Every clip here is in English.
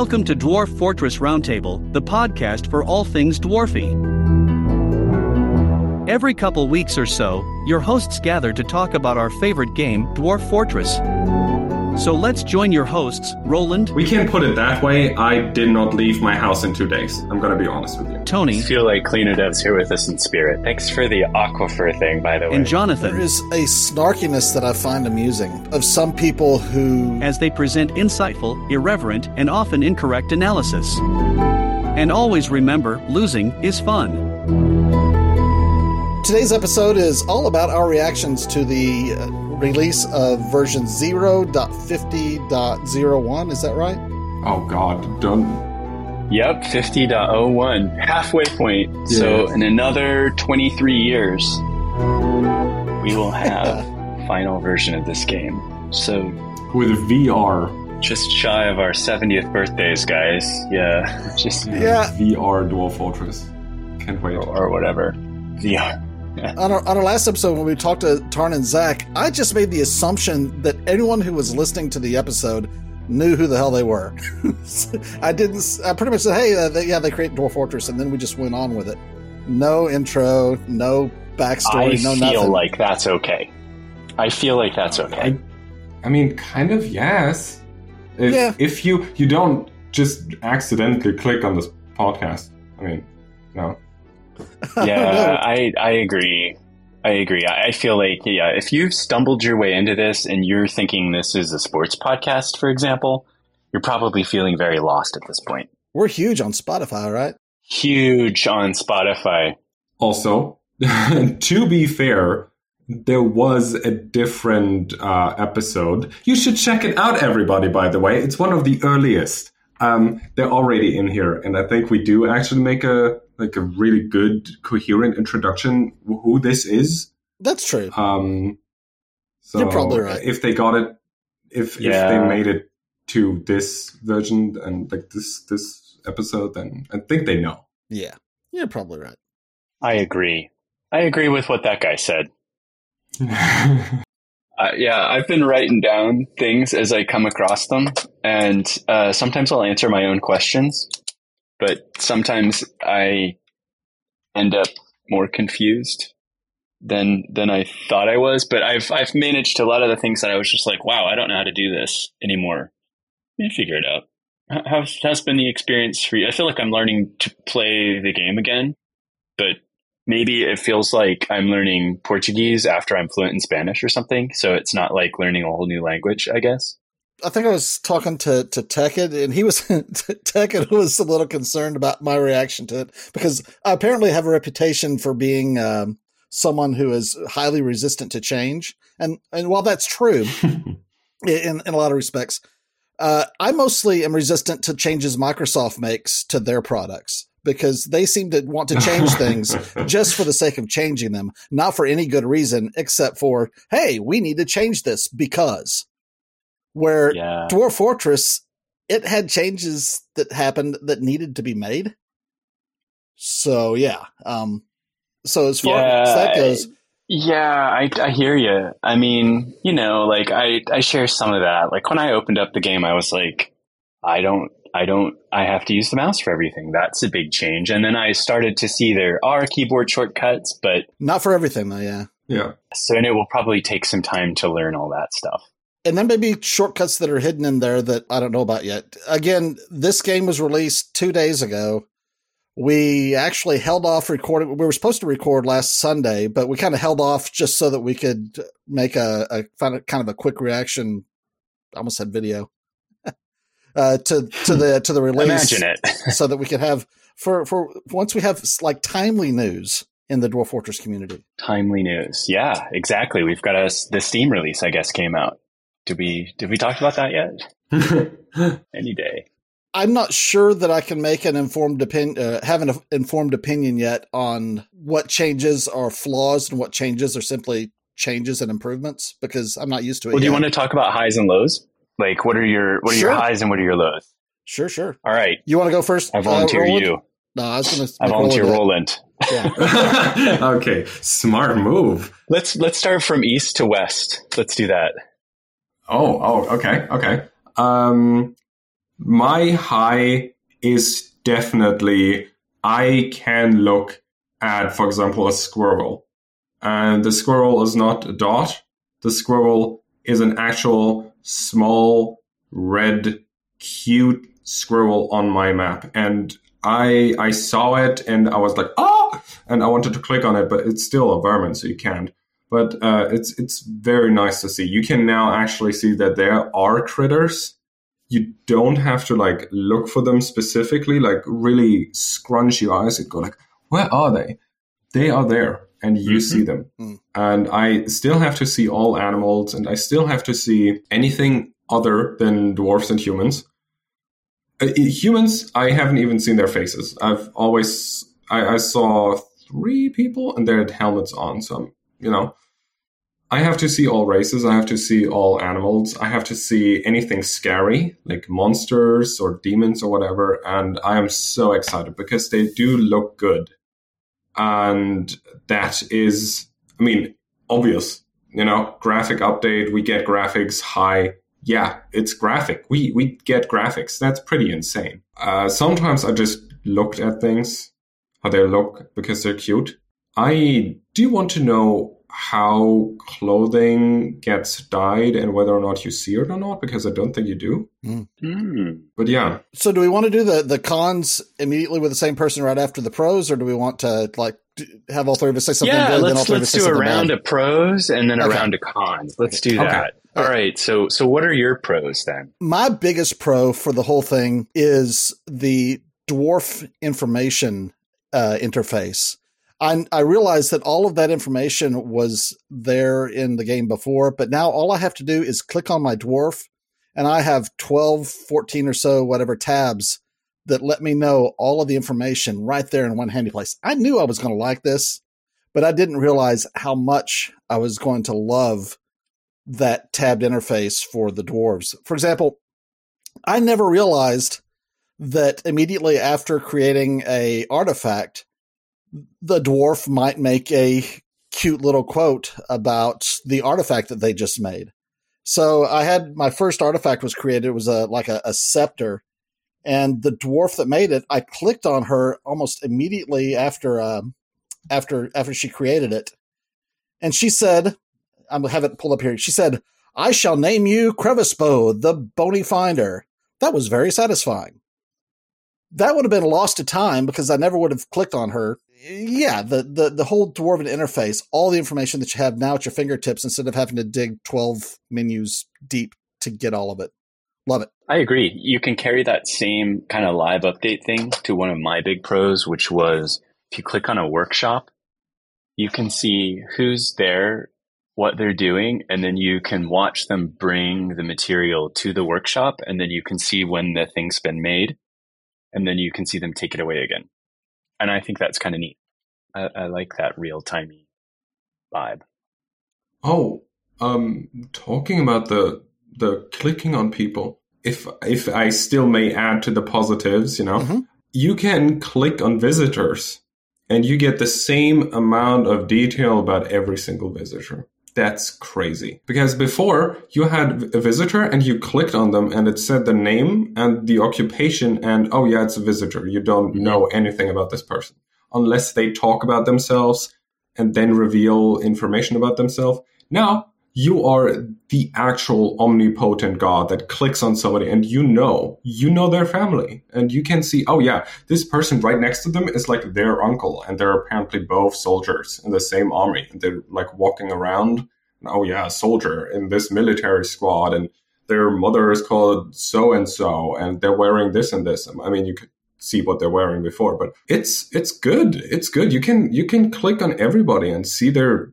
Welcome to Dwarf Fortress Roundtable, the podcast for all things dwarfy. Every couple weeks or so, your hosts gather to talk about our favorite game, Dwarf Fortress. So let's join your hosts, Roland, We can't put it that way. I did not leave my house in two days. I'm gonna be honest with you. Tony, I feel like Cleaner Dev's here with us in spirit. Thanks for the aquifer thing, by the way. and Jonathan There is a snarkiness that I find amusing of some people who as they present insightful, irreverent, and often incorrect analysis. And always remember, losing is fun. Today's episode is all about our reactions to the uh, release of version 0.50.01. Is that right? Oh God, don't. Yep, 50.01, halfway point. So in another 23 years, we will have final version of this game. So With VR, just shy of our 70th birthdays, guys. Yeah, just Yeah. VR Dwarf Fortress. Can't wait. or whatever. VR. On our, on our last episode, when we talked to Tarn and Zach, I just made the assumption that anyone who was listening to the episode knew who the hell they were. I didn't. I pretty much said, "Hey, uh, they, yeah, they create Dwarf Fortress," and then we just went on with it. No intro, no backstory, I no feel like that's okay. I feel like that's okay. I, I mean, kind of yes. If, Yeah. if you you don't just accidentally click on this podcast, I mean, no. yeah, I I agree. I agree. I I feel like yeah, if you've stumbled your way into this and you're thinking this is a sports podcast, for example, you're probably feeling very lost at this point. We're huge on Spotify, right? Huge on Spotify. Also, to be fair, there was a different uh, episode. You should check it out, everybody. By the way, it's one of the earliest. Um, they're already in here, and I think we do actually make a like a really good, coherent introduction who this is. That's true. Um, so You're probably right. If they got it, if if they made it to this version and like this this episode, then I think they know. Yeah, you're probably right. I agree. I agree with what that guy said. Uh, yeah, I've been writing down things as I come across them, and uh, sometimes I'll answer my own questions, but sometimes I end up more confused than than I thought I was. But I've I've managed a lot of the things that I was just like, wow, I don't know how to do this anymore. You figure it out. How- how's been the experience for you? I feel like I'm learning to play the game again, but maybe it feels like I'm learning Portuguese after I'm fluent in Spanish or something. So it's not like learning a whole new language, I guess. I think I was talking to to Tekid, and he was Tekid was a little concerned about my reaction to it because I apparently have a reputation for being um, someone who is highly resistant to change, and and while that's true in in a lot of respects, uh, I mostly am resistant to changes Microsoft makes to their products because they seem to want to change things just for the sake of changing them, not for any good reason except for hey, we need to change this because. Where Yeah. Dwarf Fortress, it had changes that happened that needed to be made. So yeah, um, so as far as that goes, Yeah, I, I hear you. I mean, you know, like I, I share some of that. Like when I opened up the game, I was like, I don't, I don't, I have to use the mouse for everything. That's a big change. And then I started to see there are keyboard shortcuts, but not for everything though. Yeah, yeah. so and it will probably take some time to learn all that stuff. And then maybe shortcuts that are hidden in there that I don't know about yet. Again, this game was released two days ago. We actually held off recording. We were supposed to record last Sunday, but we kind of held off just so that we could make a, a kind of- a quick reaction. I almost said video uh, to to the to the release. Imagine it. so that we could have for for once we have like timely news in the Dwarf Fortress community. Timely news. Yeah, exactly. We've got us the Steam release, I guess, came out. Did we did we talk about that yet? Any day. I'm not sure that I can make an informed opinion, uh, have an informed opinion yet on what changes are flaws and what changes are simply changes and improvements because I'm not used to it. Well, do you want to talk about highs and lows? Like, what are your what are Sure. your highs and what are your lows? Sure, sure. All right, You want to go first? I volunteer uh, you. No, I was going to. I volunteer Roland. Yeah. okay, smart move. Let's let's start from east to west. Let's do that. Oh, oh, okay, okay. Um, my high is definitely I can look at, for example, a squirrel. And the squirrel is not a dot. The squirrel is an actual small, red, cute squirrel on my map. And I I saw it and I was like, oh, and I wanted to click on it, but it's still a vermin, so you can't. But uh, it's it's very nice to see. You can now actually see that there are critters. You don't have to like look for them specifically, like really scrunch your eyes and go like, where are they? They are there, and you mm-hmm. see them. Mm. And I still have to see all animals, and I still have to see anything other than dwarfs and humans. Uh, humans, I haven't even seen their faces. I've always I, I saw three people and they had helmets on, so I'm, you know. I have to see all races. I have to see all animals. I have to see anything scary, like monsters or demons or whatever. And I am so excited because they do look good. And that is, I mean, obvious. You know, graphic update, we get graphics high yeah, it's graphic. We we get graphics. That's pretty insane. Uh, sometimes I just looked at things how they look because they're cute. I do you want to know how clothing gets dyed and whether or not you see it or not because I don't think you do. Mm. Mm. But yeah. So do we want to do the the cons immediately with the same person right after the pros, or do we want to like have all three of us say something yeah, good? Let's, let's do a round bad? of pros and then a round of cons. Let's do that. Okay. All right. So, so what are your pros then? My biggest pro for the whole thing is the dwarf information uh, interface. I, I realized that all of that information was there in the game before, but now all I have to do is click on my dwarf and I have 12, 14 or so, whatever tabs that let me know all of the information right there in one handy place. I knew I was going to like this, but I didn't realize how much I was going to love that tabbed interface for the dwarves. For example, I never realized that immediately after creating a artifact, the dwarf might make a cute little quote about the artifact that they just made. So I had my first artifact was created. It was a like a, a scepter, and the dwarf that made it, I clicked on her almost immediately after uh, after after she created it, and she said, I'm have it pulled up here. She said, I shall name you Crevicebow, the bony finder. That was very satisfying. That would have been lost to time because I never would have clicked on her. Yeah, the, the, the whole dwarven interface, all the information that you have now at your fingertips instead of having to dig 12 menus deep to get all of it. Love it. I agree. You can carry that same kind of live update thing to one of my big pros, which was if you click on a workshop, you can see who's there what they're doing and then you can watch them bring the material to the workshop and then you can see when the thing's been made and then you can see them take it away again and i think that's kind of neat. I, I, like that real timey vibe. Oh um talking about the the clicking on people if if i still may add to the positives you know mm-hmm. you can click on visitors and you get the same amount of detail about every single visitor that's crazy. Because before you had a visitor and you clicked on them and it said the name and the occupation and oh yeah, it's a visitor. You don't know anything about this person unless they talk about themselves and then reveal information about themselves. Now you are the actual omnipotent God that clicks on somebody and you know, you know their family and you can see, oh yeah, this person right next to them is like their uncle and they're apparently both soldiers in the same army and they're like walking around. And, oh yeah, a soldier in this military squad and their mother is called so and so and they're wearing this and this. I mean, you could see what they're wearing before, but it's, it's good. It's good. You can, you can click on everybody and see their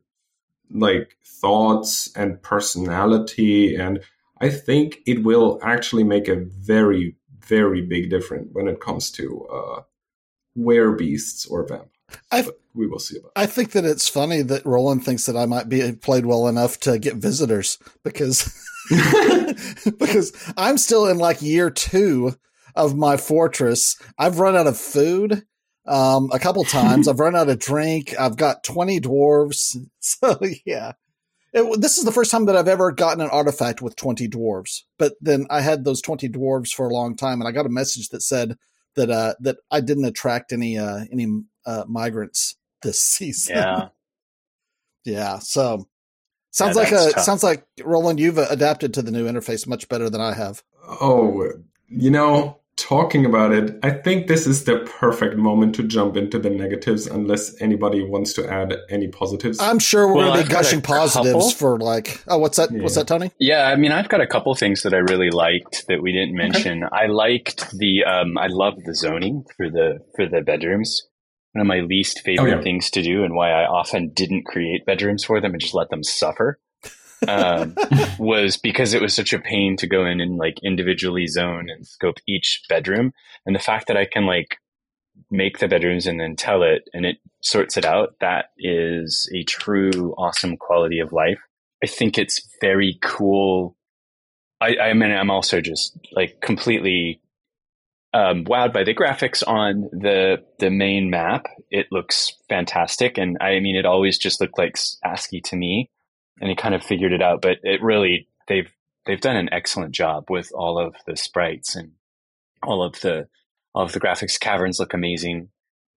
like thoughts and personality. And I think it will actually make a very, very big difference when it comes to uh, were beasts or vampires. I, we will see about. I think that it's funny that Roland thinks that I might be played well enough to get visitors because because I'm still in like year two of my fortress. I've run out of food um, a couple times. I've run out of drink. I've got 20 dwarves. So yeah, It, this is the first time that I've ever gotten an artifact with 20 dwarves. But then I had those 20 dwarves for a long time, and I got a message that said that uh, that I didn't attract any uh, any uh, migrants this season. Yeah. yeah. So sounds Yeah, like a tough. sounds like Roland, you've adapted to the new interface much better than I have. Oh, you know, talking about it, I think this is the perfect moment to jump into the negatives unless anybody wants to add any positives. I'm sure we're Well, going to I've be gushing positives couple. for like. Oh, what's that? What's that, Tony? Yeah, I mean, I've got a couple things that I really liked that we didn't mention. I liked the, um, I love the zoning for the for the bedrooms. One of my least favorite Oh, yeah. things to do, and why I often didn't create bedrooms for them and just let them suffer, um, was because it was such a pain to go in and like individually zone and scope each bedroom. And the fact that I can like make the bedrooms and then tell it and it sorts it out, that is a true awesome quality of life. I think it's very cool. I, I mean, I'm also just like completely um, wowed by the graphics on the the main map. It looks fantastic, and I mean, it always just looked like ASCII to me, and he kind of figured it out. But it really they've they've done an excellent job with all of the sprites and all of the all of the graphics. Caverns look amazing.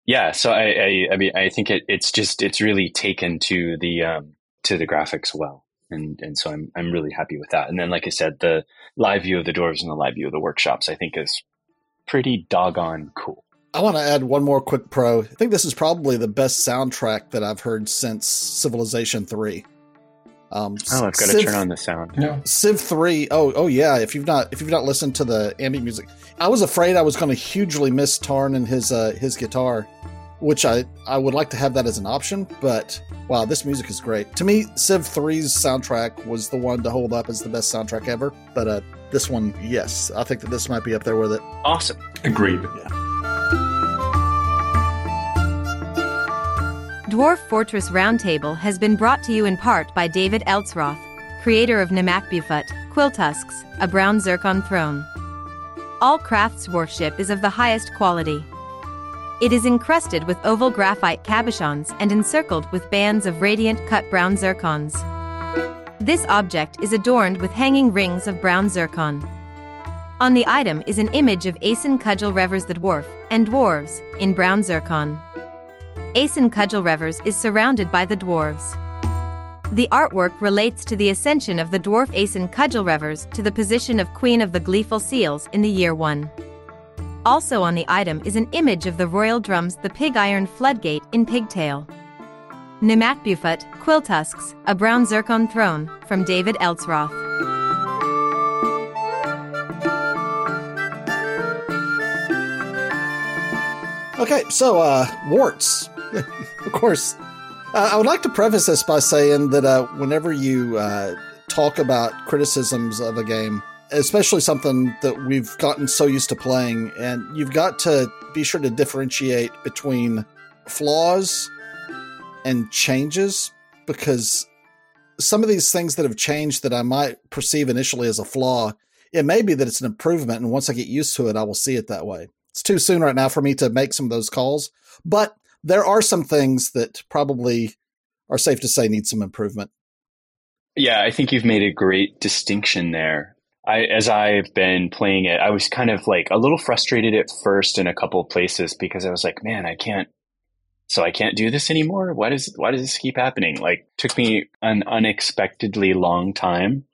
Yeah, so I I, I mean, I think it, it's just it's really taken to the um, to the graphics well and and so I'm I'm really happy with that. And then, like I said, the live view of the doors and the live view of the workshops, I think, is pretty doggone cool. I want to add one more quick pro. I think this is probably the best soundtrack that I've heard since Civilization Three. Um, Oh, I've got to turn on the sound. yeah. Civ three. Oh, oh yeah. If you've not, if you've not listened to the ambient music, I was afraid I was going to hugely miss Tarn and his uh, his guitar, which I I would like to have that as an option. But wow, this music is great. To me, Civ 3's soundtrack was the one to hold up as the best soundtrack ever. But uh, this one, yes, I think that this might be up there with it. Awesome. Agreed. Dwarf Fortress Roundtable has been brought to you in part by David Eltzroth, creator of Namakbufut, Quiltusks, a brown zircon throne. All craftsdwarfship is of the highest quality. It is encrusted with oval graphite cabochons and encircled with bands of radiant cut brown zircons. This object is adorned with hanging rings of brown zircon. On the item is an image of Aeson Cudgel Revers the dwarf and dwarves in brown zircon. Aeson Cudgel Revers is surrounded by the dwarves. The artwork relates to the ascension of the dwarf Aeson Cudgel Revers to the position of Queen of the Gleeful Seals in the year 1. Also on the item is an image of the royal drums the pig iron floodgate in pigtail. Namakbufut, Quiltusks, a brown zircon throne, from David Eltsroth. Okay, so uh, warts. of course, uh, I would like to preface this by saying that uh, whenever you uh, talk about criticisms of a game, especially something that we've gotten so used to playing, and you've got to be sure to differentiate between flaws and changes because some of these things that have changed that I might perceive initially as a flaw, it may be that it's an improvement, and once I get used to it, I will see it that way. It's too soon right now for me to make some of those calls, but there are some things that probably are safe to say need some improvement. Yeah, I think you've made a great distinction there. I, as I've been playing it, I was kind of like a little frustrated at first in a couple places because I was like, man, I can't. So I can't do this anymore. Why does why does this keep happening? Like, took me an unexpectedly long time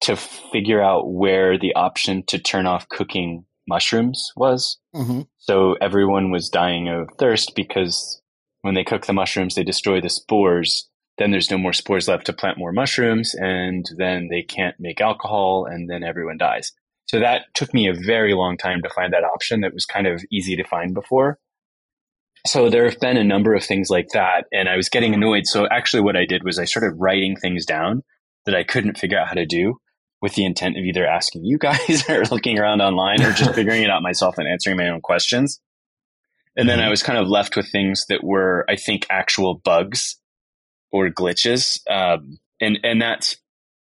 to figure out where the option to turn off cooking mushrooms was. Mm-hmm. So everyone was dying of thirst because when they cook the mushrooms, they destroy the spores. Then there's no more spores left to plant more mushrooms, and then they can't make alcohol, and then everyone dies. So that took me a very long time to find that option that was kind of easy to find before. So there have been a number of things like that, and I was getting annoyed. So actually, what I did was I started writing things down that I couldn't figure out how to do with the intent of either asking you guys or looking around online or just figuring it out myself and answering my own questions. And then I was kind of left with things that were, I think, actual bugs or glitches. Um, and, and that's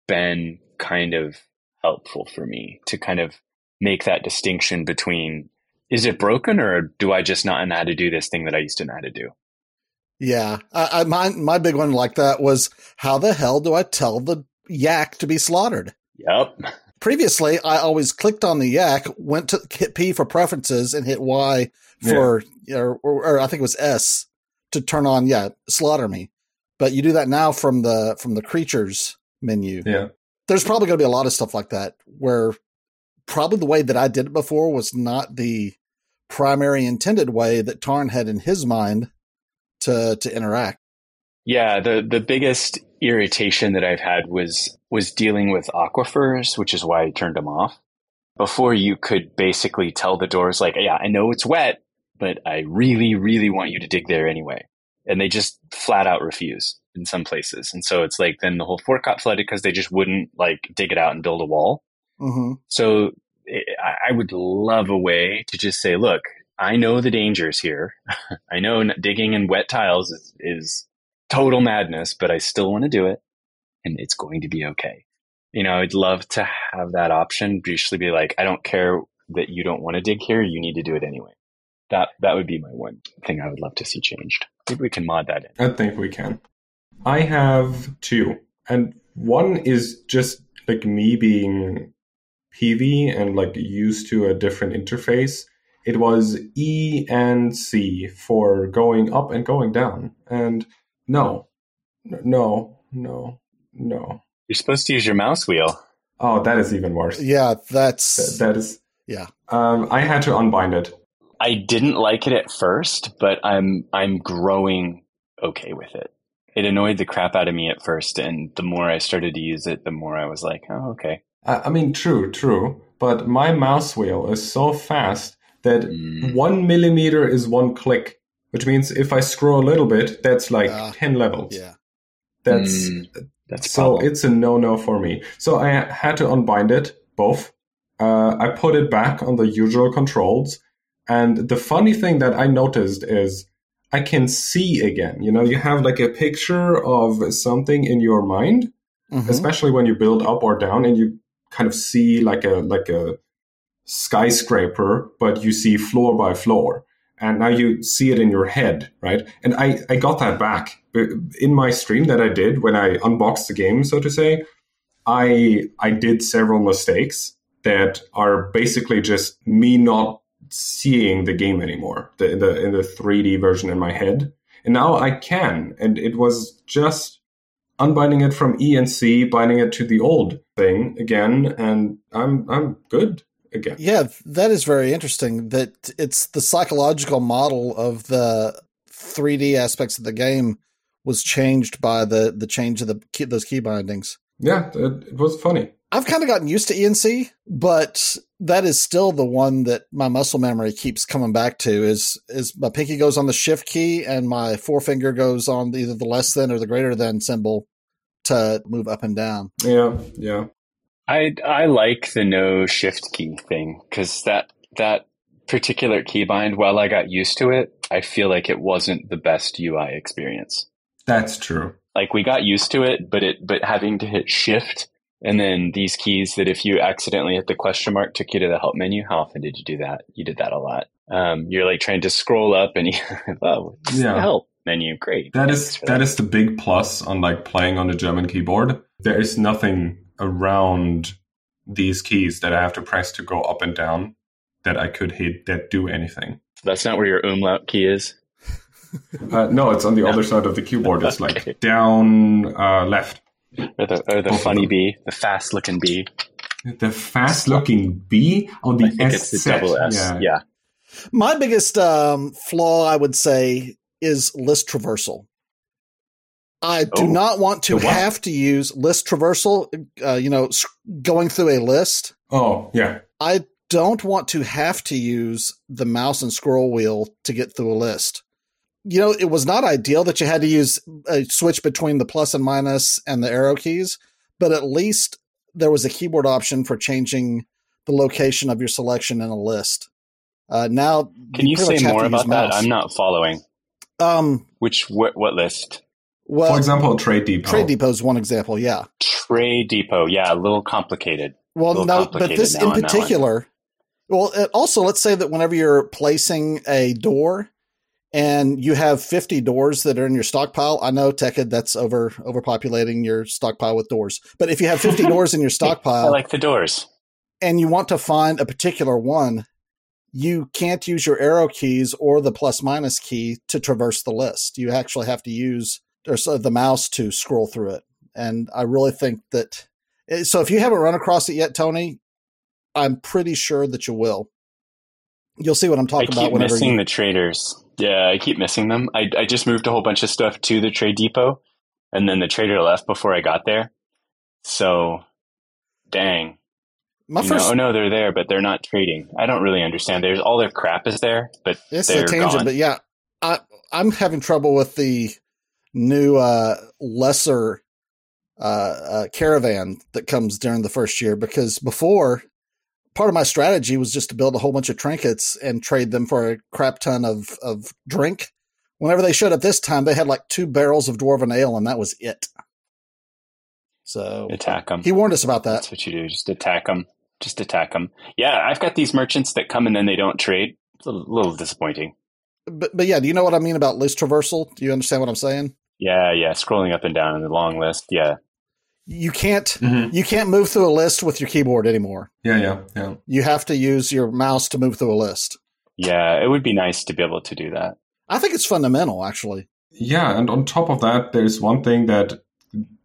been kind of helpful for me to kind of make that distinction between is it broken or do I just not know how to do this thing that I used to know how to do? Yeah, I, I, my my big one like that was how the hell do I tell the yak to be slaughtered? Yep. Previously, I always clicked on the yak, went to hit P for preferences, and hit Y for or, or, or I think it was S to turn on yeah slaughter me. But you do that now from the from the creatures menu. Yeah. There's probably going to be a lot of stuff like that where probably the way that I did it before was not the primary intended way that Tarn had in his mind to to interact. Yeah, the the biggest irritation that I've had was was dealing with aquifers, which is why I turned them off. Before you could basically tell the doors like, "Yeah, I know it's wet, but I really really want you to dig there anyway." And they just flat out refuse in some places. And so it's like then the whole fort got flooded because they just wouldn't like dig it out and build a wall. Mm-hmm. So it, I would love a way to just say, look, I know the dangers here. I know digging in wet tiles is, is total madness, but I still want to do it and it's going to be okay. You know, I'd love to have that option, usually be like, I don't care that you don't want to dig here. You need to do it anyway. That, that would be my one thing I would love to see changed. Maybe we can mod that in. I think we can. I have two, and one is just like me being peevy and like used to a different interface. It was E and C for going up and going down. And no, no, no, no. You're supposed to use your mouse wheel. Oh, that is even worse. Yeah, that's That, that is. yeah. Um, I had to unbind it. I didn't like it at first, but I'm I'm growing okay with it. It annoyed the crap out of me at first, and the more I started to use it, the more I was like, oh, okay. I I mean, true, true. But my mouse wheel is so fast that Mm. one millimeter is one click, which means if I scroll a little bit, that's like Ah, 10 levels. Yeah. That's Mm, That's so problem. it's a no no for me. So I had to unbind it, both. Uh, I put it back on the usual controls. And the funny thing that I noticed is I can see again. You know, you have like a picture of something in your mind, Mhm. especially when you build up or down and you kind of see like a like a skyscraper but you see floor by floor and now you see it in your head right and i i got that back in my stream that i did when i unboxed the game so to say i i did several mistakes that are basically just me not seeing the game anymore the, in the in the 3d version in my head and now i can and it was just unbinding it from E and C, binding it to the old thing again, and I'm I'm good again. Yeah, that is very interesting. That it's the psychological model of the 3D aspects of the game was changed by the the change of the key, those key bindings. Yeah, it, it was funny. I've kind of gotten used to ENC, but that is still the one that my muscle memory keeps coming back to. Is is my pinky goes on the shift key and my forefinger goes on either the less than or the greater than symbol to move up and down. Yeah, yeah. I I like the no shift key thing because that that particular keybind, while I got used to it, I feel like it wasn't the best UI experience. That's true. Like we got used to it, but it but having to hit shift and then these keys that if you accidentally hit the question mark took you to the help menu. How often did you do that? You did that a lot. Um, you're like trying to scroll up and you oh Yeah. help menu. Great. That Thanks is for that is the big plus on like playing on the German keyboard. There is nothing around these keys that I have to press to go up and down that I could hit that do anything. That's not where your umlaut key is. Uh, no, it's on the other side of the keyboard. It's Okay. like down, uh, left. Or the or the Both funny them. bee, the fast looking bee. The fast-looking B on the I think it's the SZ. double S. Yeah. yeah. My biggest um, flaw, I would say, is list traversal. I do Oh, not want to have to use list traversal, uh, you know, going through a list. Oh, yeah. I don't want to have to use the mouse and scroll wheel to get through a list. You know, it was not ideal that you had to use a switch between the plus and minus and the arrow keys, but at least there was a keyboard option for changing the location of your selection in a list. Uh, now, Can you pretty say more about that? mouse. I'm not following. Um, Which what, what list? well, For example, Trade Depot. Trade Depot is one example. Yeah. Trade Depot. Yeah, a little complicated. Well, little no, but this now in on that one. particular. Well, also, let's say that whenever you're placing a door, and you have 50 doors that are in your stockpile. I know, Tekid, that's over overpopulating your stockpile with doors. But if you have 50 doors in your stockpile, I like the doors. and you want to find a particular one, you can't use your arrow keys or the plus minus key to traverse the list. You actually have to use or so the mouse to scroll through it. And I really think that eh, so if you haven't run across it yet, Tony, I'm pretty sure that you will. You'll see what I'm I talking about keep whenever missing you, the traders. Yeah, I keep missing them. I, I just moved a whole bunch of stuff to the trade depot, and then the trader left before I got there. So, dang. my You first know, oh no, they're there, but they're not trading. I don't really understand. There's all their crap is there, but It's they're a tangent, gone. but yeah, I I'm having trouble with the new uh lesser uh, uh caravan that comes during the first year because before part of my strategy was just to build a whole bunch of trinkets and trade them for a crap ton of of drink. Whenever they showed up this time, they had like two barrels of dwarven ale, and that was it. So attack them. he warned us about that. That's what you do. Just attack them. Just attack them. Yeah, I've got these merchants that come and then they don't trade. It's a little disappointing. But but yeah, do you know what I mean about list traversal? Do you understand what I'm saying? Yeah, yeah. Scrolling up and down in the long list. Yeah. You can't Mhm. you can't move through a list with your keyboard anymore. Yeah, yeah, yeah. You have to use your mouse to move through a list. Yeah, it would be nice to be able to do that. I think it's fundamental, actually. Yeah, and on top of that, there's one thing that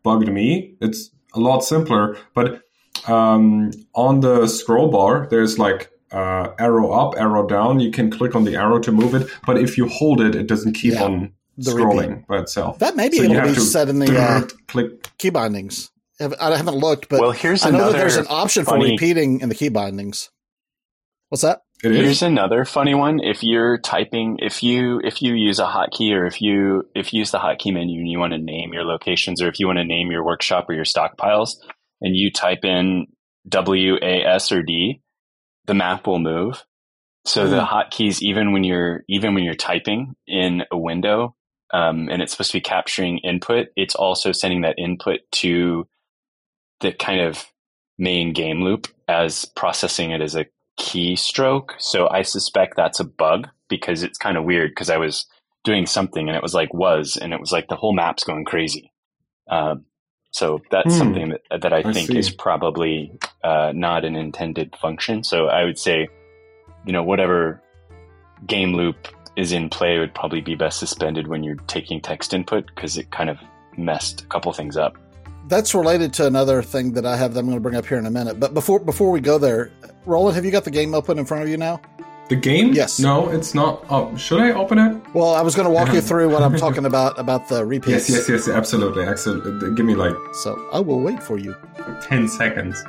bugged me. It's a lot simpler, but um, on the scroll bar, there's like uh, arrow up, arrow down. You can click on the arrow to move it, but if you hold it, it doesn't keep Yeah, on the scrolling repeat. by itself. That may be So you able to be to set in the uh, click. key bindings. I haven't looked, but well, here's I know that there's an option for repeating in the key bindings. What's that? It Here's another funny one. If you're typing, if you if you use a hotkey, or if you if you use the hotkey menu and you want to name your locations, or if you want to name your workshop or your stockpiles, and you type in W A S or D, the map will move. So the hotkeys, even when you're even when you're typing in a window, um, and it's supposed to be capturing input, it's also sending that input to the kind of main game loop as processing it as a keystroke. So I suspect that's a bug because it's kind of weird because I was doing something and it was like was and it was like the whole map's going crazy. Um, so that's Hmm. something that, that I, I think see. is probably uh, not an intended function. So I would say, you know, whatever game loop is in play would probably be best suspended when you're taking text input because it kind of messed a couple things up. That's related to another thing that I have that I'm going to bring up here in a minute. But before before we go there, Roland, have you got the game open in front of you now? The game? Yes. No, it's not. Oh, should I open it? Well, I was going to walk you through what I'm talking about about the repeats. Yes, yes, yes, absolutely. Absolutely. Give me like So I will wait for you. 10 seconds.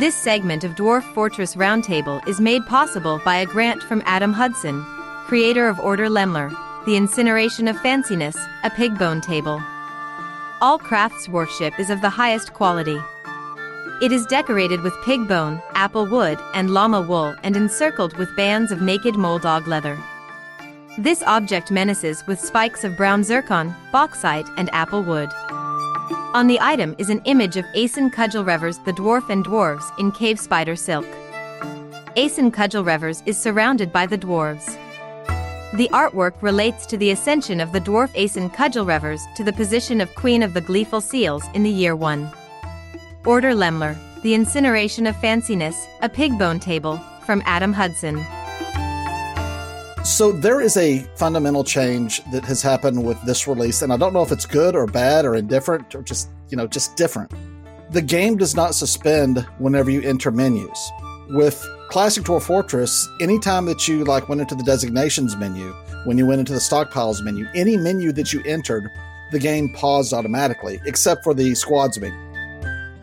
This segment of Dwarf Fortress Roundtable is made possible by a grant from Adam Hudson, creator of Order Lemler, The Incineration of Fanciness, a pig bone table. All craftsdwarfship is of the highest quality. It is decorated with pig bone, apple wood, and llama wool and encircled with bands of naked mole dog leather. This object menaces with spikes of brown zircon, bauxite, and apple wood. On the item is an image of Aeson Cudgelrevers the dwarf and dwarves in cave spider silk. Aeson Cudgelrevers is surrounded by the dwarves. The artwork relates to the ascension of the dwarf Aeson Cudgelrevers to the position of Queen of the Gleeful Seals in the year 1. Order Lemler, The Incineration of Fanciness, a pig bone table, from Adam Hudson. So there is a fundamental change that has happened with this release, and I don't know if it's good or bad or indifferent or just you know just different. The game does not suspend whenever you enter menus. With Classic Dwarf Fortress, anytime that you like went into the designations menu, when you went into the stockpiles menu, any menu that you entered, the game paused automatically, except for the squads menu.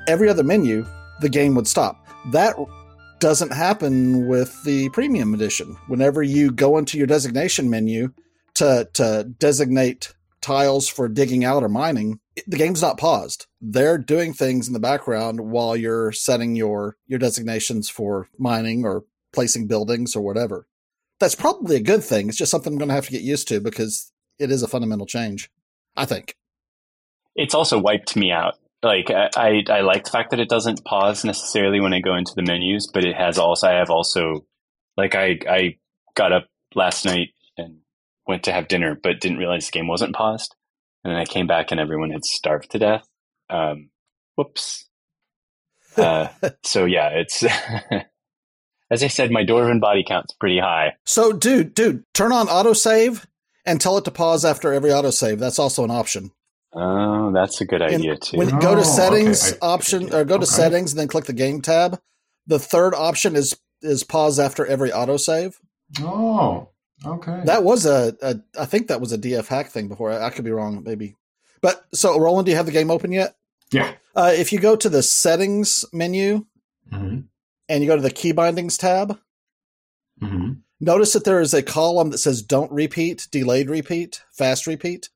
Every other menu, the game would stop. That doesn't happen with the premium edition. Whenever you go into your designation menu to to designate tiles for digging out or mining, the game's not paused. They're doing things in the background while you're setting your your designations for mining or placing buildings or whatever. That's probably a good thing. It's just something I'm going to have to get used to because it is a fundamental change. I think. it's also wiped me out. Like I, I, like the fact that it doesn't pause necessarily when I go into the menus, but it has also I have also like I I got up last night and went to have dinner, but didn't realize the game wasn't paused. And then I came back and everyone had starved to death. Um, whoops. Uh, so yeah, it's as I said, my dwarven body count's pretty high. So, dude, dude, turn on autosave and tell it to pause after every autosave. That's also an option. Oh, that's a good And idea too. When Oh, to okay. settings I- option or go to okay. settings and then click the game tab. The third option is is pause after every autosave. Oh, okay. That was a, a I think that was a DFHack thing before. I, I could be wrong, maybe. But so, Roland, do you have the game open yet? yeah. Uh, if you go to the settings menu hmm and you go to the key bindings tab, hmm notice that there is a column that says "Don't repeat," "Delayed repeat," "Fast repeat."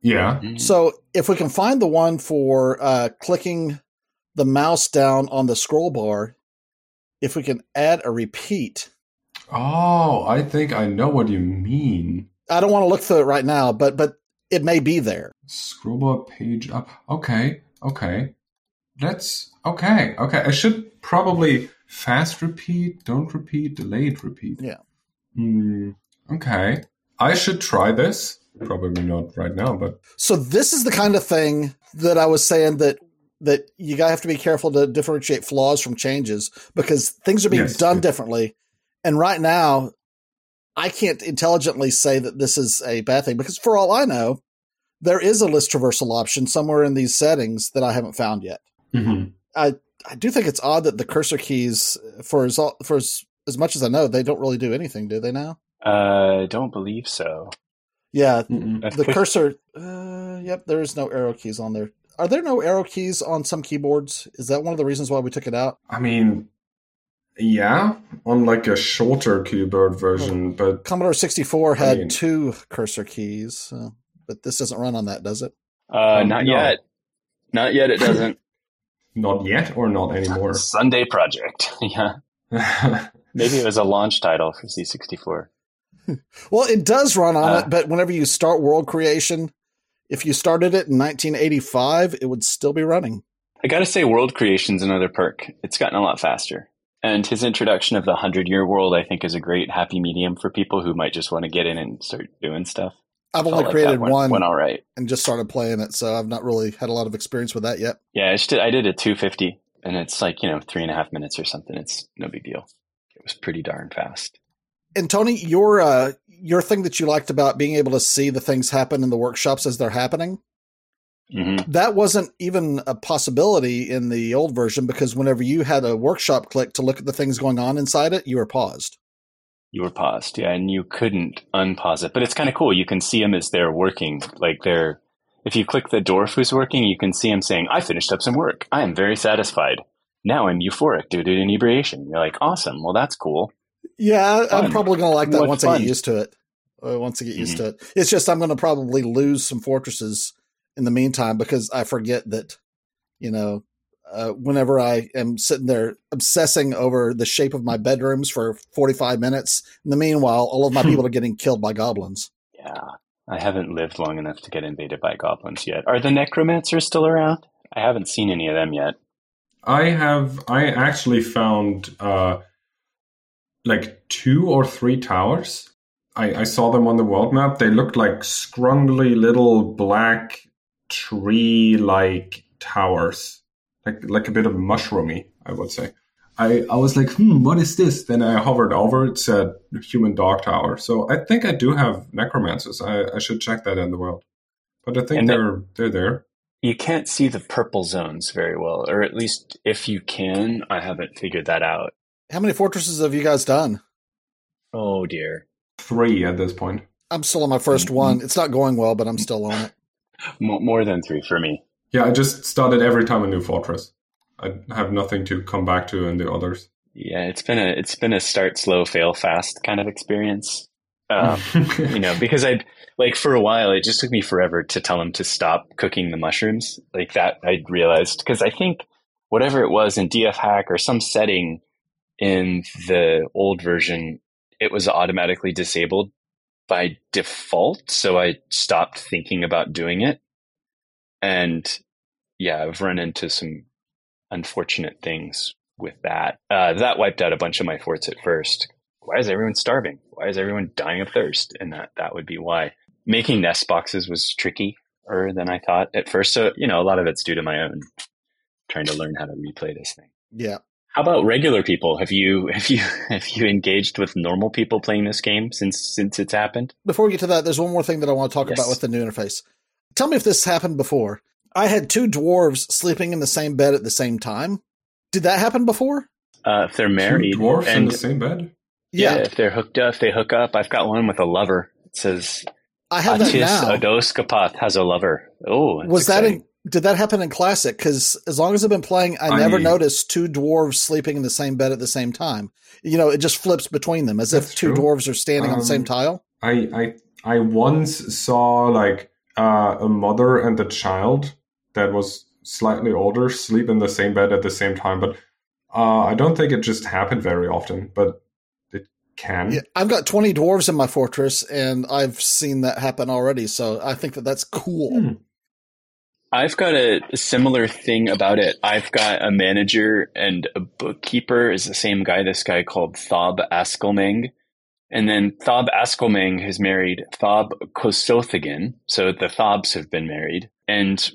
Yeah. Mm. So if we can find the one for uh, clicking the mouse down on the scroll bar, if we can add a repeat, Oh, I think I know what you mean. I don't want to look through it right now, but but it may be there. Scroll bar page up. Okay. Okay. That's okay. Okay. I should probably fast repeat, don't repeat, delayed repeat. Yeah. Hmm. okay. I should try this. Probably not right now, but So this is the kind of thing that I was saying that that you gotta have to be careful to differentiate flaws from changes because things are being Yes. done differently. And right now, I can't intelligently say that this is a bad thing because for all I know, there is a list traversal option somewhere in these settings that I haven't found yet. Mhm. I do think it's odd that the cursor keys, for as for as, as much as I know, they don't really do anything, do they? Now, Uh, I don't believe so. Yeah, Mm-mm. The pushed- cursor. Uh, yep, there is no arrow keys on there. Are there no arrow keys on some keyboards? Is that one of the reasons why we took it out? I mean, yeah, on like a shorter keyboard version, but Commodore sixty four had mean- two cursor keys, uh, but this doesn't run on that, does it? Uh, Um, not no. yet. Not yet. It doesn't. not yet or not anymore. Sunday project. yeah. Maybe it was a launch title for C64. Well, it does run on Uh. it, but whenever you start world creation, if you started it in 1985, it would still be running. I gotta say, world creation's another perk. It's gotten a lot faster. And his introduction of the 100 year world, I think, is a great happy medium for people who might just want to get in and start doing stuff. I've only like created went, one Went all right. and just started playing it, so I've not really had a lot of experience with that yet. Yeah, I, just did, I did a 250, and it's like, you know, three and a half minutes or something. It's no big deal. It was pretty darn fast. And Tony, your uh, your thing that you liked about being able to see the things happen in the workshops as they're happening, hmm that wasn't even a possibility in the old version because whenever you had a workshop click to look at the things going on inside it, you were paused. You were paused, yeah, and you couldn't unpause it. But it's kind of cool. You can see them as they're working. Like they're, if you click the dwarf who's working, you can see him saying, "I finished up some work. I am very satisfied. Now I'm euphoric due to inebriation." You're like, "Awesome. Well, that's cool." Yeah, I- I'm probably going to like that What once I get used to it. Uh, once I get used to it, it's just I'm going to probably lose some fortresses in the meantime because I forget that, you know, uh, whenever I am sitting there obsessing over the shape of my bedrooms for 45 minutes, in the meanwhile, all of my people are getting killed by goblins. Yeah, I haven't lived long enough to get invaded by goblins yet. Are the necromancers still around? I haven't seen any of them yet. I have I actually found uh like two or three towers. I, I saw them on the world map. They looked like scrungly little black tree like towers. Like like a bit of mushroomy, I would say. I, I was like, hmm, what is this? Then I hovered over it, said human dog tower. So I think I do have necromancers. I, I should check that in the world. But I think And they're they're there. You can't see the purple zones very well, or at least if you can, I haven't figured that out. How many fortresses have you guys done? Oh dear. Three at this point. I'm still on my 1st one. It's not going well, but I'm still on it. More than three for me. Yeah, I just started every time a new fortress. I have nothing to come back to in the others. Yeah, it's been a it's been a start slow, fail fast kind of experience. Um, you know, because I like for a while it just took me forever to tell him to stop cooking the mushrooms. Like that, I realized because I think whatever it was in DFHack or some setting in the old version, it was automatically disabled by default. So I stopped thinking about doing it, and yeah, I've run into some unfortunate things with that. Uh, that wiped out a bunch of my forts at first, why is everyone starving? Why is everyone dying of thirst? And that that would be why. Making nest boxes was trickier than I thought at first. So, you know, a lot of it's due to my own trying to learn how to replay this thing. Yeah. How about regular people? Have you have you have you engaged with normal people playing this game since since it's happened? Before we get to that, there's one more thing that I want to talk Yes. about with the new interface. Tell me if this happened before. I had two dwarves sleeping in the same bed at the same time. Did that happen before? Uh, if they're married Two dwarfs in the same bed. yeah, if they're hooked up, if they hook up. I've got one with a lover. It says I have that Atis now. Odoskapath has a lover. Oh, that's Was that exciting. in, did that happen in classic? Because as long as I've been playing, I never noticed two dwarves sleeping in the same bed at the same time. You know, it just flips between them as if two true. dwarves are standing on the same Um, tile. I I I once saw like uh, a mother and a child that was slightly older sleep in the same bed at the same time, but uh, I don't think it just happened very often. But it can. Yeah, I've got 20 dwarves in my fortress, and I've seen that happen already. So I think that that's cool. Hmm. I've got a, a similar thing about it. I've got a manager and a bookkeeper is the same guy, this guy called Thob Askelming. And then Thob Askelming has married Thob Kosothagan. So the Thobs have been married. And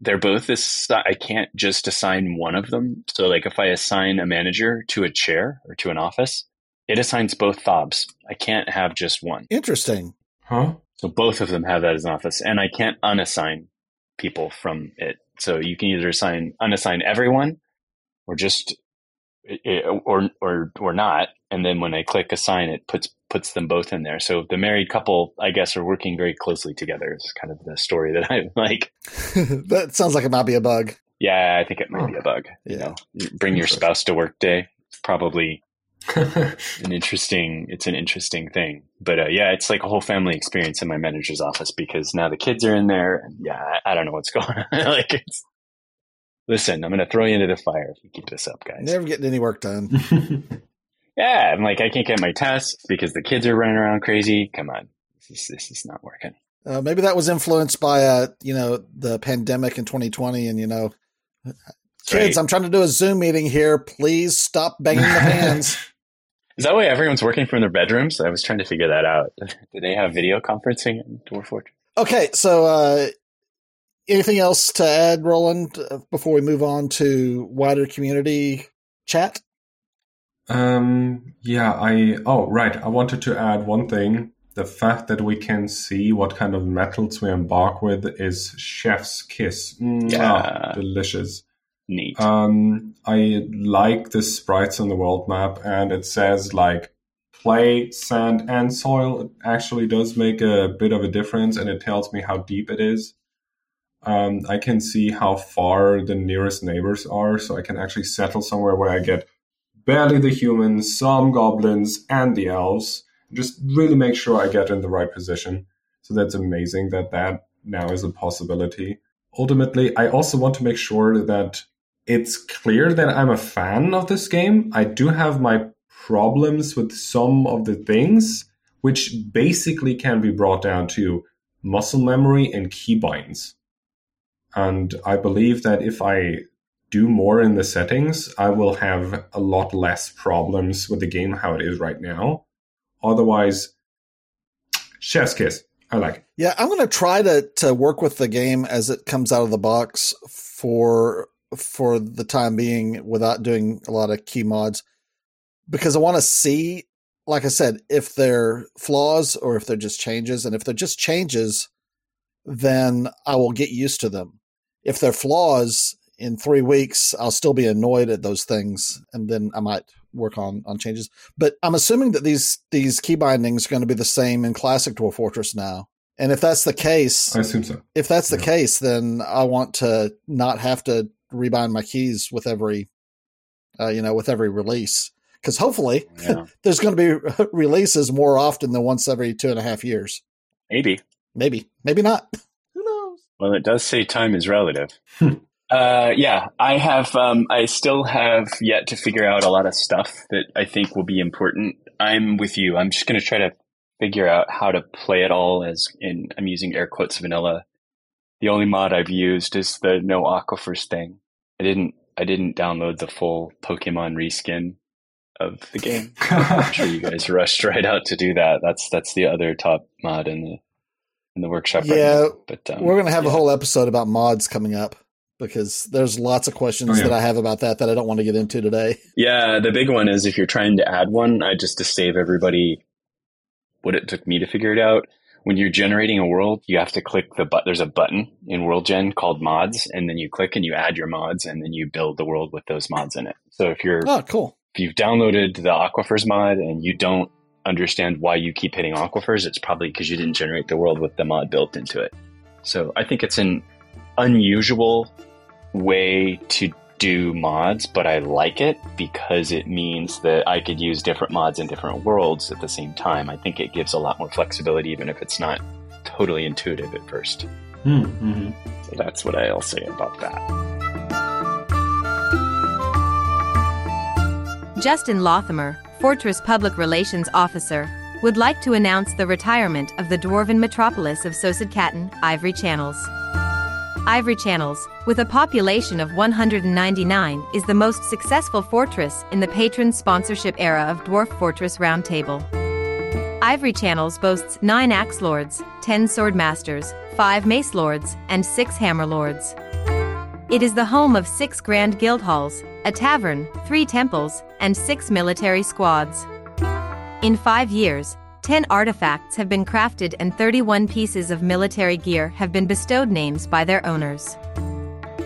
they're both this, I can't just assign one of them. So like if I assign a manager to a chair or to an office, it assigns both Thobs. I can't have just one. Interesting. Huh? So both of them have that as an office, and I can't unassign people from it. So you can either assign unassign everyone, or just or or or not. And then when I click assign, it puts puts them both in there. So the married couple, I guess, are working very closely together. Is kind of the story that I like. that sounds like it might be a bug. Yeah, I think it might be a bug. You Yeah. know, bring your spouse to work day. Probably an interesting it's an interesting thing but uh, yeah it's like a whole family experience in my manager's office because now the kids are in there and yeah i, I don't know what's going on like it's listen i'm gonna throw you into the fire if you keep this up guys Never getting any work done. yeah i'm like i can't get my tests because the kids are running around crazy come on this is, this is not working Uh, maybe that was influenced by, uh, you know, the pandemic in 2020. And, you know, kids, Right. I'm trying to do a Zoom meeting here. Please stop banging the pans. Is that why everyone's working from their bedrooms i was trying to figure that out do they have video conferencing in dwarf fortress Okay, so uh, anything else to add, Roland, uh, before we move on to wider community chat? Um, yeah, I, oh, right. I wanted to add one thing. The fact that we can see what kind of metals we embark with is chef's kiss. Mwah, Yeah. delicious. Neat Um, I like the sprites on the world map, and it says like clay, sand, and soil. It actually does make a bit of a difference, and it tells me how deep it is. Um, I can see how far the nearest neighbors are, so I can actually settle somewhere where I get barely the humans, some goblins, and the elves. Just really make sure I get in the right position. So that's amazing that that now is a possibility. Ultimately, I also want to make sure that it's clear that I'm a fan of this game. I do have my problems with some of the things, which basically can be brought down to muscle memory and keybinds. And I believe that if I do more in the settings, I will have a lot less problems with the game how it is right now. Otherwise, chef's kiss. I like it. Yeah, I'm going to try to to work with the game as it comes out of the box for for the time being without doing a lot of key mods because I want to see like I said if they're flaws or if they're just changes and if they're just changes then I will get used to them. If they're flaws in 3 weeks I'll still be annoyed at those things and then I might work on on changes. But I'm assuming that these these key bindings are going to be the same in classic Dwarf Fortress now. And if that's the case, I assume so. if that's the Yeah. case, then I want to not have to rebind my keys with every, uh, you know, with every release. Because hopefully yeah there's going to be releases more often than once every two and a half years. maybe Maybe, maybe not. Who knows? Well, it does say time is relative. Hmm. uh, yeah, I have. Um, I still have yet to figure out a lot of stuff that I think will be important. I'm with you. I'm just going to try to figure out how to play it all as in. I'm using air quotes vanilla. The only mod I've used is the no aquifers thing. I didn't. I didn't download the full Pokemon reskin of the game. I'm sure you guys rushed right out to do that. That's that's the other top mod in the in the workshop. right Yeah, now. but um, We're going to have a whole episode about mods coming up because there's lots of questions Oh, yeah. that I have about that that I don't want to get into today. Yeah, the big one is if you're trying to add one, I just to save everybody what it took me to figure it out. When you're generating a world, you have to click the but. There's a button in World Gen called Mods, and then you click and you add your mods, and then you build the world with those mods in it. So if you're Oh, cool. if you've downloaded the aquifers mod and you don't understand why you keep hitting aquifers, it's probably because you didn't generate the world with the mod built into it. So I think it's an unusual way to do mods, but I like it because it means that I could use different mods in different worlds at the same time. I think it gives a lot more flexibility, even if it's not totally intuitive at first. Hmm, mhm. So that's what I'll say about that. Justin Lothamer, Fortress Public Relations Officer, would like to announce the retirement of the dwarven metropolis of Sosudcatan, Ivory Channels. Ivory Channels, with a population of 199, is the most successful fortress in the patron sponsorship era of Dwarf Fortress Roundtable. Ivory Channels boasts 9 Axe Lords, 10 Sword Masters, 5 Mace Lords, and 6 Hammer Lords. It is the home of six grand guild halls, a tavern, three temples, and six military squads. In five years, 10 artifacts have been crafted and 31 pieces of military gear have been bestowed names by their owners.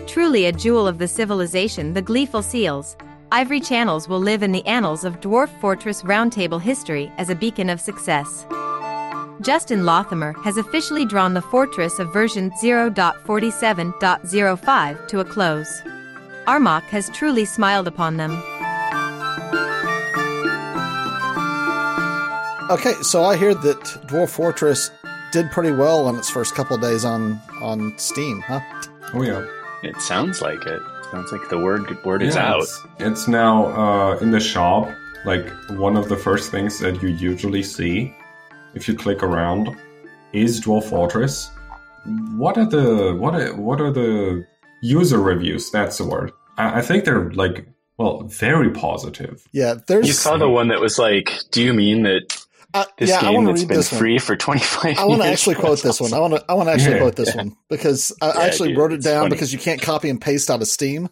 Truly a jewel of the civilization, the Gleeful Seals, Ivory Channels will live in the annals of Dwarf Fortress Roundtable history as a beacon of success. Justin Lothamer has officially drawn the fortress of version 0.47.05 to a close. Armok has truly smiled upon them. Okay, so I hear that Dwarf Fortress did pretty well on its first couple of days on on Steam, huh? Oh yeah. It sounds like it. Sounds like the word word is out. It's, it's now uh, in the shop. Like one of the first things that you usually see if you click around is Dwarf Fortress. What are the what are what are the user reviews? That's the word. I, I think they're like well, very positive. Yeah, there's You saw the one that was like, "Do you mean that uh, this yeah, I game want to read been this one. free for 25 I want to actually quote That's this one. I want to. I want to actually Yeah. quote this one because I Yeah, actually dude, wrote it down funny. because you can't copy and paste out of Steam.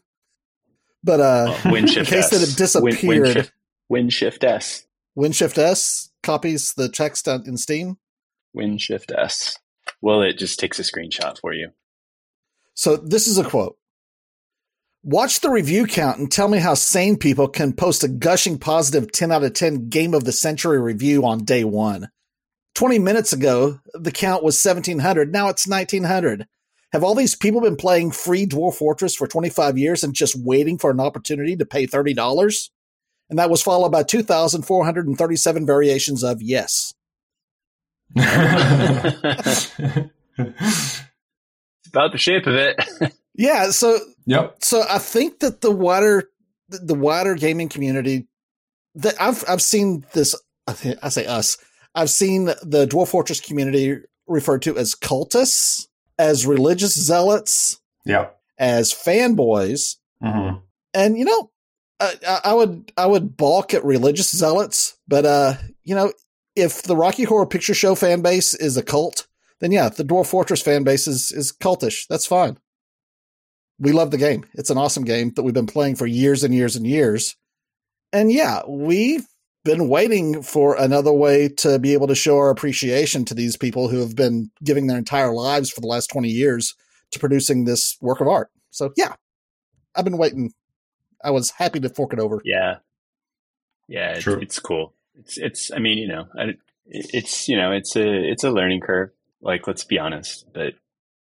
But uh, Oh, Win in Shift case that it disappeared, Win, win, shift, S. Win Shift S copies the text out in Steam. Win Shift S. Well, it just takes a screenshot for you. So this is a quote. Watch the review count and tell me how sane people can post a gushing positive 10 out of 10 game of the century review on day one. 20 minutes ago, the count was 1700. Now it's 1900. Have all these people been playing free Dwarf Fortress for 25 years and just waiting for an opportunity to pay $30? And that was followed by 2,437 variations of yes. It's about the shape of it. Yeah, so yep. so I think that the wider the wider gaming community that I've I've seen this I say us I've seen the Dwarf Fortress community referred to as cultists, as religious zealots, Yep. as fanboys, hmm and you know I, I- I would I would balk at religious zealots, but uh you know if the Rocky Horror Picture Show fan base is a cult, then yeah, the Dwarf Fortress fan base is is cultish. That's fine. We love the game. It's an awesome game that we've been playing for years and years and years. And yeah, we've been waiting for another way to be able to show our appreciation to these people who have been giving their entire lives for the last 20 years to producing this work of art. So yeah, I've been waiting. I was happy to fork it over. yeah. Yeah, it's, True. it's cool. It's, it's, I mean, you know, it's, you know, it's a, it's a learning curve. Like, let's be honest, but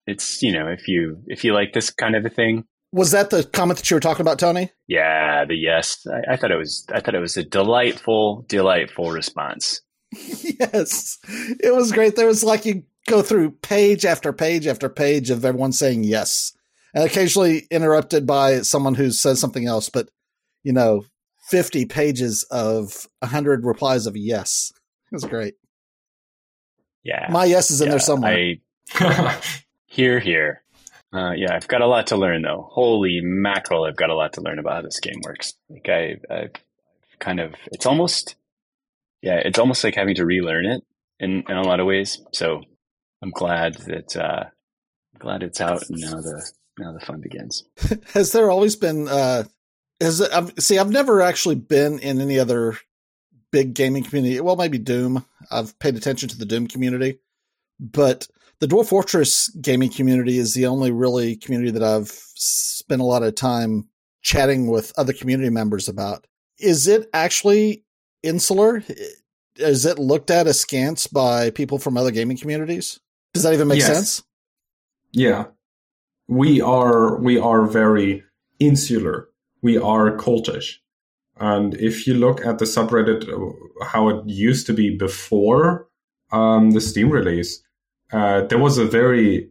it's, you know, if you, if you like this kind of a thing, Was that the comment that you were talking about, Tony? yeah, the yes, I, I thought it was, I thought it was a delightful, delightful response. yes, it was great. There was like you go through page after page after page of everyone saying yes, and occasionally interrupted by someone who says something else. But you know, fifty pages of hundred replies of yes. It was great. Yeah. My yes is in Yeah, there somewhere. I, Here, here. Uh, yeah, I've got a lot to learn though. Holy mackerel, I've got a lot to learn about how this game works. Like I, I've kind of it's almost yeah, it's almost like having to relearn it in, in a lot of ways. So I'm glad that uh, glad it's out and now the now the fun begins. Has there always been? Uh, has I've, see? I've never actually been in any other big gaming community. Well, maybe Doom. I've paid attention to the Doom community, but the Dwarf Fortress gaming community is the only really community that I've spent a lot of time chatting with other community members about. Is it actually insular? Is it looked at askance by people from other gaming communities? Does that even make Yes. sense? Yeah. We are we are very insular. We are cultish. And if you look at the subreddit uh, how it used to be before um, the Steam release, uh, there was a very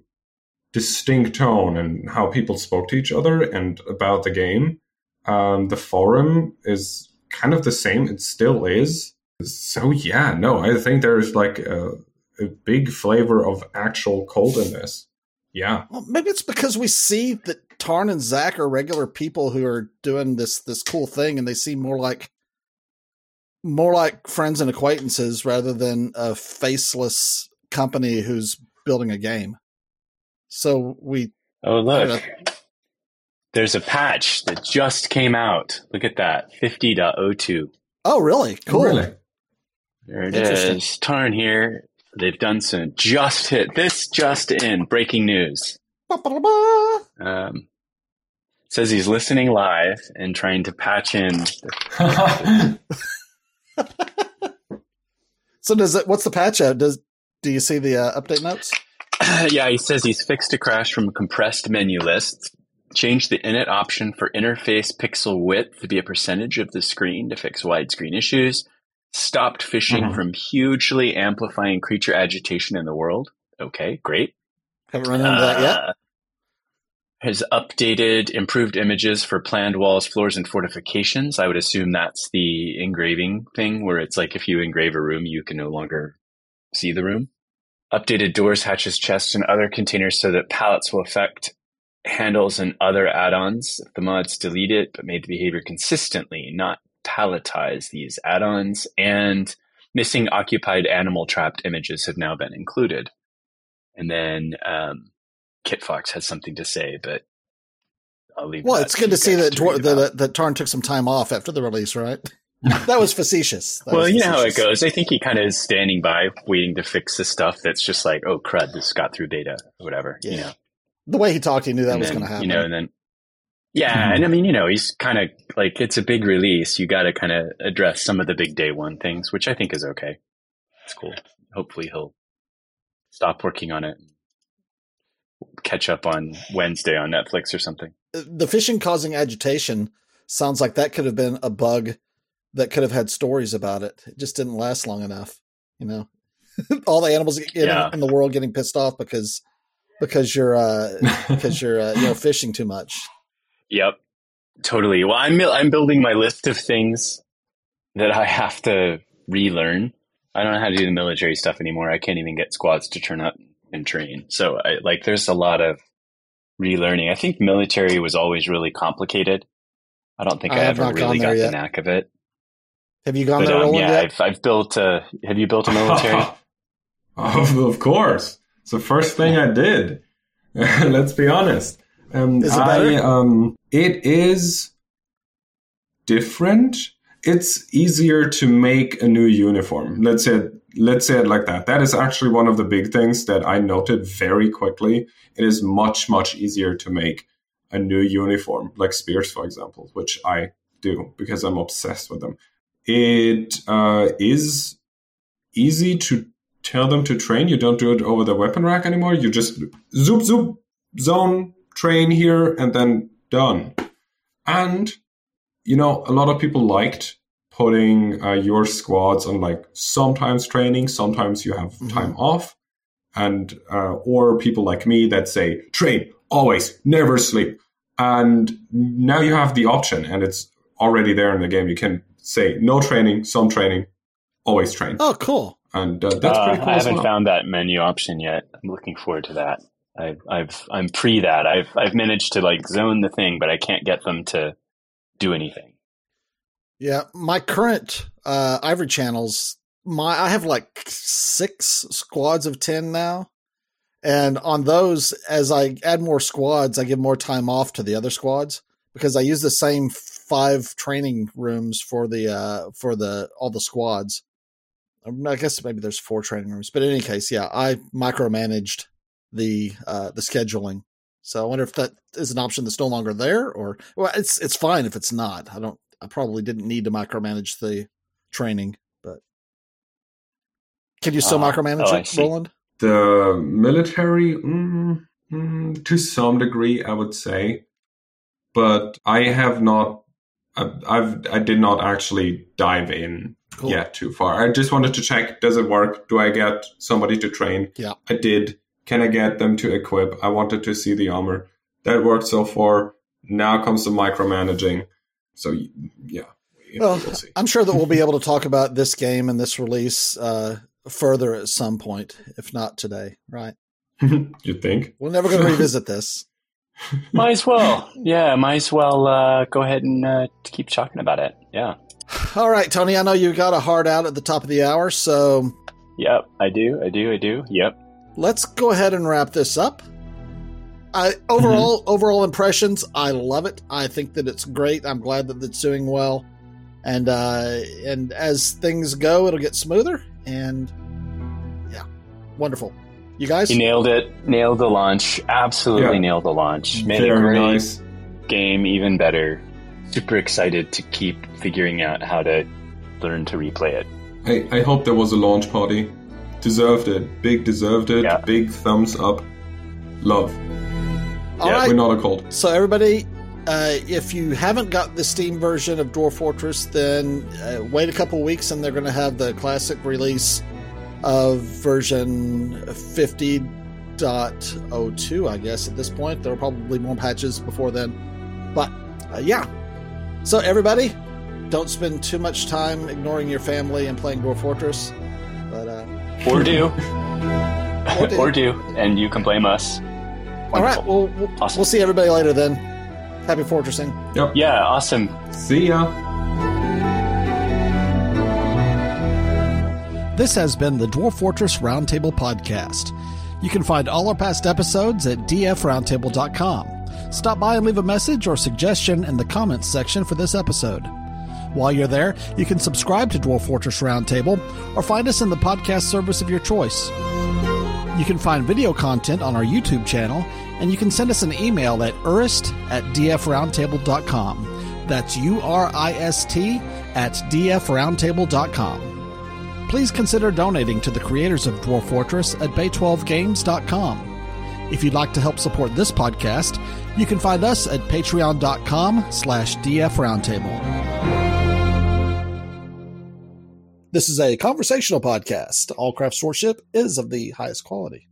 distinct tone in how people spoke to each other and about the game. Um, the forum is kind of the same. It still is. So yeah, no, I think there's like a, a big flavor of actual cold in this. Yeah. Well, maybe it's because we see that Tarn and Zach are regular people who are doing this this cool thing, and they seem more like more like friends and acquaintances rather than a faceless company who's building a game. So we, Oh I look. There's a patch that just came out. Look at that. 50.02. oh really cool. Really? There it is. Interesting. Tarn here. They've done some just hit this just in breaking news. Um, says he's listening live and trying to patch in. So does it? What's the patch out? Does do you see the uh, update notes? yeah, he says he's fixed a crash from a compressed menu list. Changed the init option for interface pixel width to be a percentage of the screen to fix widescreen issues. Stopped fishing Mhm. from hugely amplifying creature agitation in the world. Okay, great. Haven't run into that yet. Uh, Has updated improved images for planned walls, floors, and fortifications. I would assume that's the engraving thing where it's like if you engrave a room, you can no longer see the room. Updated doors, hatches, chests, and other containers so that palettes will affect handles and other add-ons. If the mods delete it, but made the behavior consistently, not palettize these add-ons. And missing occupied animal trapped images have now been included. And then um, Kitfox has something to say, but I'll leave. Well, that it's good to see that Dwar- that, that Tarn took some time off after the release, right? That was facetious. That well, was you know how it goes. I think he kind of is standing by, waiting to fix the stuff that's just like, oh crud, this got through beta or whatever. You know, The way he talked, he knew that And was going to happen. You know, and then yeah, Mhm. and I mean, you know, he's kind of like it's a big release. You got to kind of address some of the big day one things, which I think is okay. It's cool. Hopefully, he'll stop working on it, catch up on Wednesday on Netflix or something. the fishing causing agitation sounds like that could have been a bug that could have had stories about it. It just didn't last long enough, you know. All the animals in, Yeah. in the world getting pissed off because because you're uh because you're uh, you know fishing too much. Yep, totally. Well, I'm I'm building my list of things that I have to relearn. I don't know how to do the military stuff anymore. I can't even get squads to turn up and train. So, I, like, there's a lot of relearning. I think military was always really complicated. I don't think I I, ever really got yet. the knack of it. Have you gone But there, um, yeah, yet? I've I've built a. Have you built a military? of, of course. It's the first thing I did. Let's be honest. Um, Is it I, better? um, it is different. It's easier to make a new uniform. Let's say let's say it like that. That is actually one of the big things that I noted very quickly. It is much much easier to make a new uniform, like spears, for example, which I do because I'm obsessed with them. It uh, is easy to tell them to train. You don't do it over the weapon rack anymore. You just zoop zoop zone train here and then done. And you know, a lot of people liked putting uh, your squads on like sometimes training, sometimes you have Mhm. time off, and uh, or people like me that say train always, never sleep. And now you have the option, and it's already there in the game. You can say no training, some training, always train, oh, cool. and uh, that's Uh, pretty cool I haven't well. found that menu option yet. I'm looking forward to that. I've, I've, I'm pre that. I've, I've managed to like zone the thing, but I can't get them to do anything. Yeah, my current uh, Ivory channels, my I have like six squads of ten now, and on those, as I add more squads, I give more time off to the other squads because I use the same five training rooms for the uh, for the all the squads. Um, I guess maybe there's four training rooms, but in any case, yeah, I micromanaged the uh, the scheduling. So I wonder if that is an option that's no longer there, or well, it's it's fine if it's not. I don't I probably didn't need to micromanage the training, but can you still Uh, micromanage oh, it. Roland? The military, mm, mm, to some degree, I would say, but I have not. I've, I've I did not actually dive in Cool. yet too far. I just wanted to check: does it work? Do I get somebody to train? Yeah. I did. Can I get them to equip? I wanted to see the armor. That worked so far. Now comes the micromanaging. So yeah, Well, we'll. I'm sure that we'll be able to talk about this game and this release uh, further at some point, if not today. Right? you think? We're never going to revisit this. Might as well. Yeah, might as well uh, go ahead and uh, keep talking about it. Yeah. All right, Tony. I know you got a hard out at the top of the hour, so Yep, I do. I do. I do. Yep. let's go ahead and wrap this up. I overall overall impressions, I love it. I think that it's great. I'm glad that it's doing well. And uh and as things go, it'll get smoother and yeah. Wonderful. You guys? he nailed it. Nailed the launch. Absolutely Yeah. nailed the launch. Made a great nice. game even better. Super excited to keep figuring out how to learn to replay it. I, I hope there was a launch party. Deserved it. Big deserved it. Yeah. Big thumbs up. Love. All Yeah, right. We're not a cult. So everybody, uh, if you haven't got the Steam version of Dwarf Fortress, then uh, wait a couple weeks, and they're going to have the classic release of version 50.02. I guess at this point there are probably more patches before then, but uh, yeah. So everybody, don't spend too much time ignoring your family and playing Dwarf Fortress. But uh, Or do. Or do. or do. And you can blame us. all right, Wonderful. we'll we'll, Awesome. we'll see everybody later then. Happy fortressing. Yep. Yeah, awesome. See ya. This has been the Dwarf Fortress Roundtable Podcast. You can find all our past episodes at dfroundtable.com. Stop by and leave a message or suggestion in the comments section for this episode. While you're there, you can subscribe to Dwarf Fortress Roundtable or find us in the podcast service of your choice. You can find video content on our YouTube channel, and you can send us an email at urist at dfroundtable.com. That's U R I S T at dfroundtable.com. Please consider donating to the creators of Dwarf Fortress at bay12games.com. If you'd like to help support this podcast, you can find us at patreon.com slash dfroundtable. This is a conversational podcast. All craftsdwarfship is of the highest quality.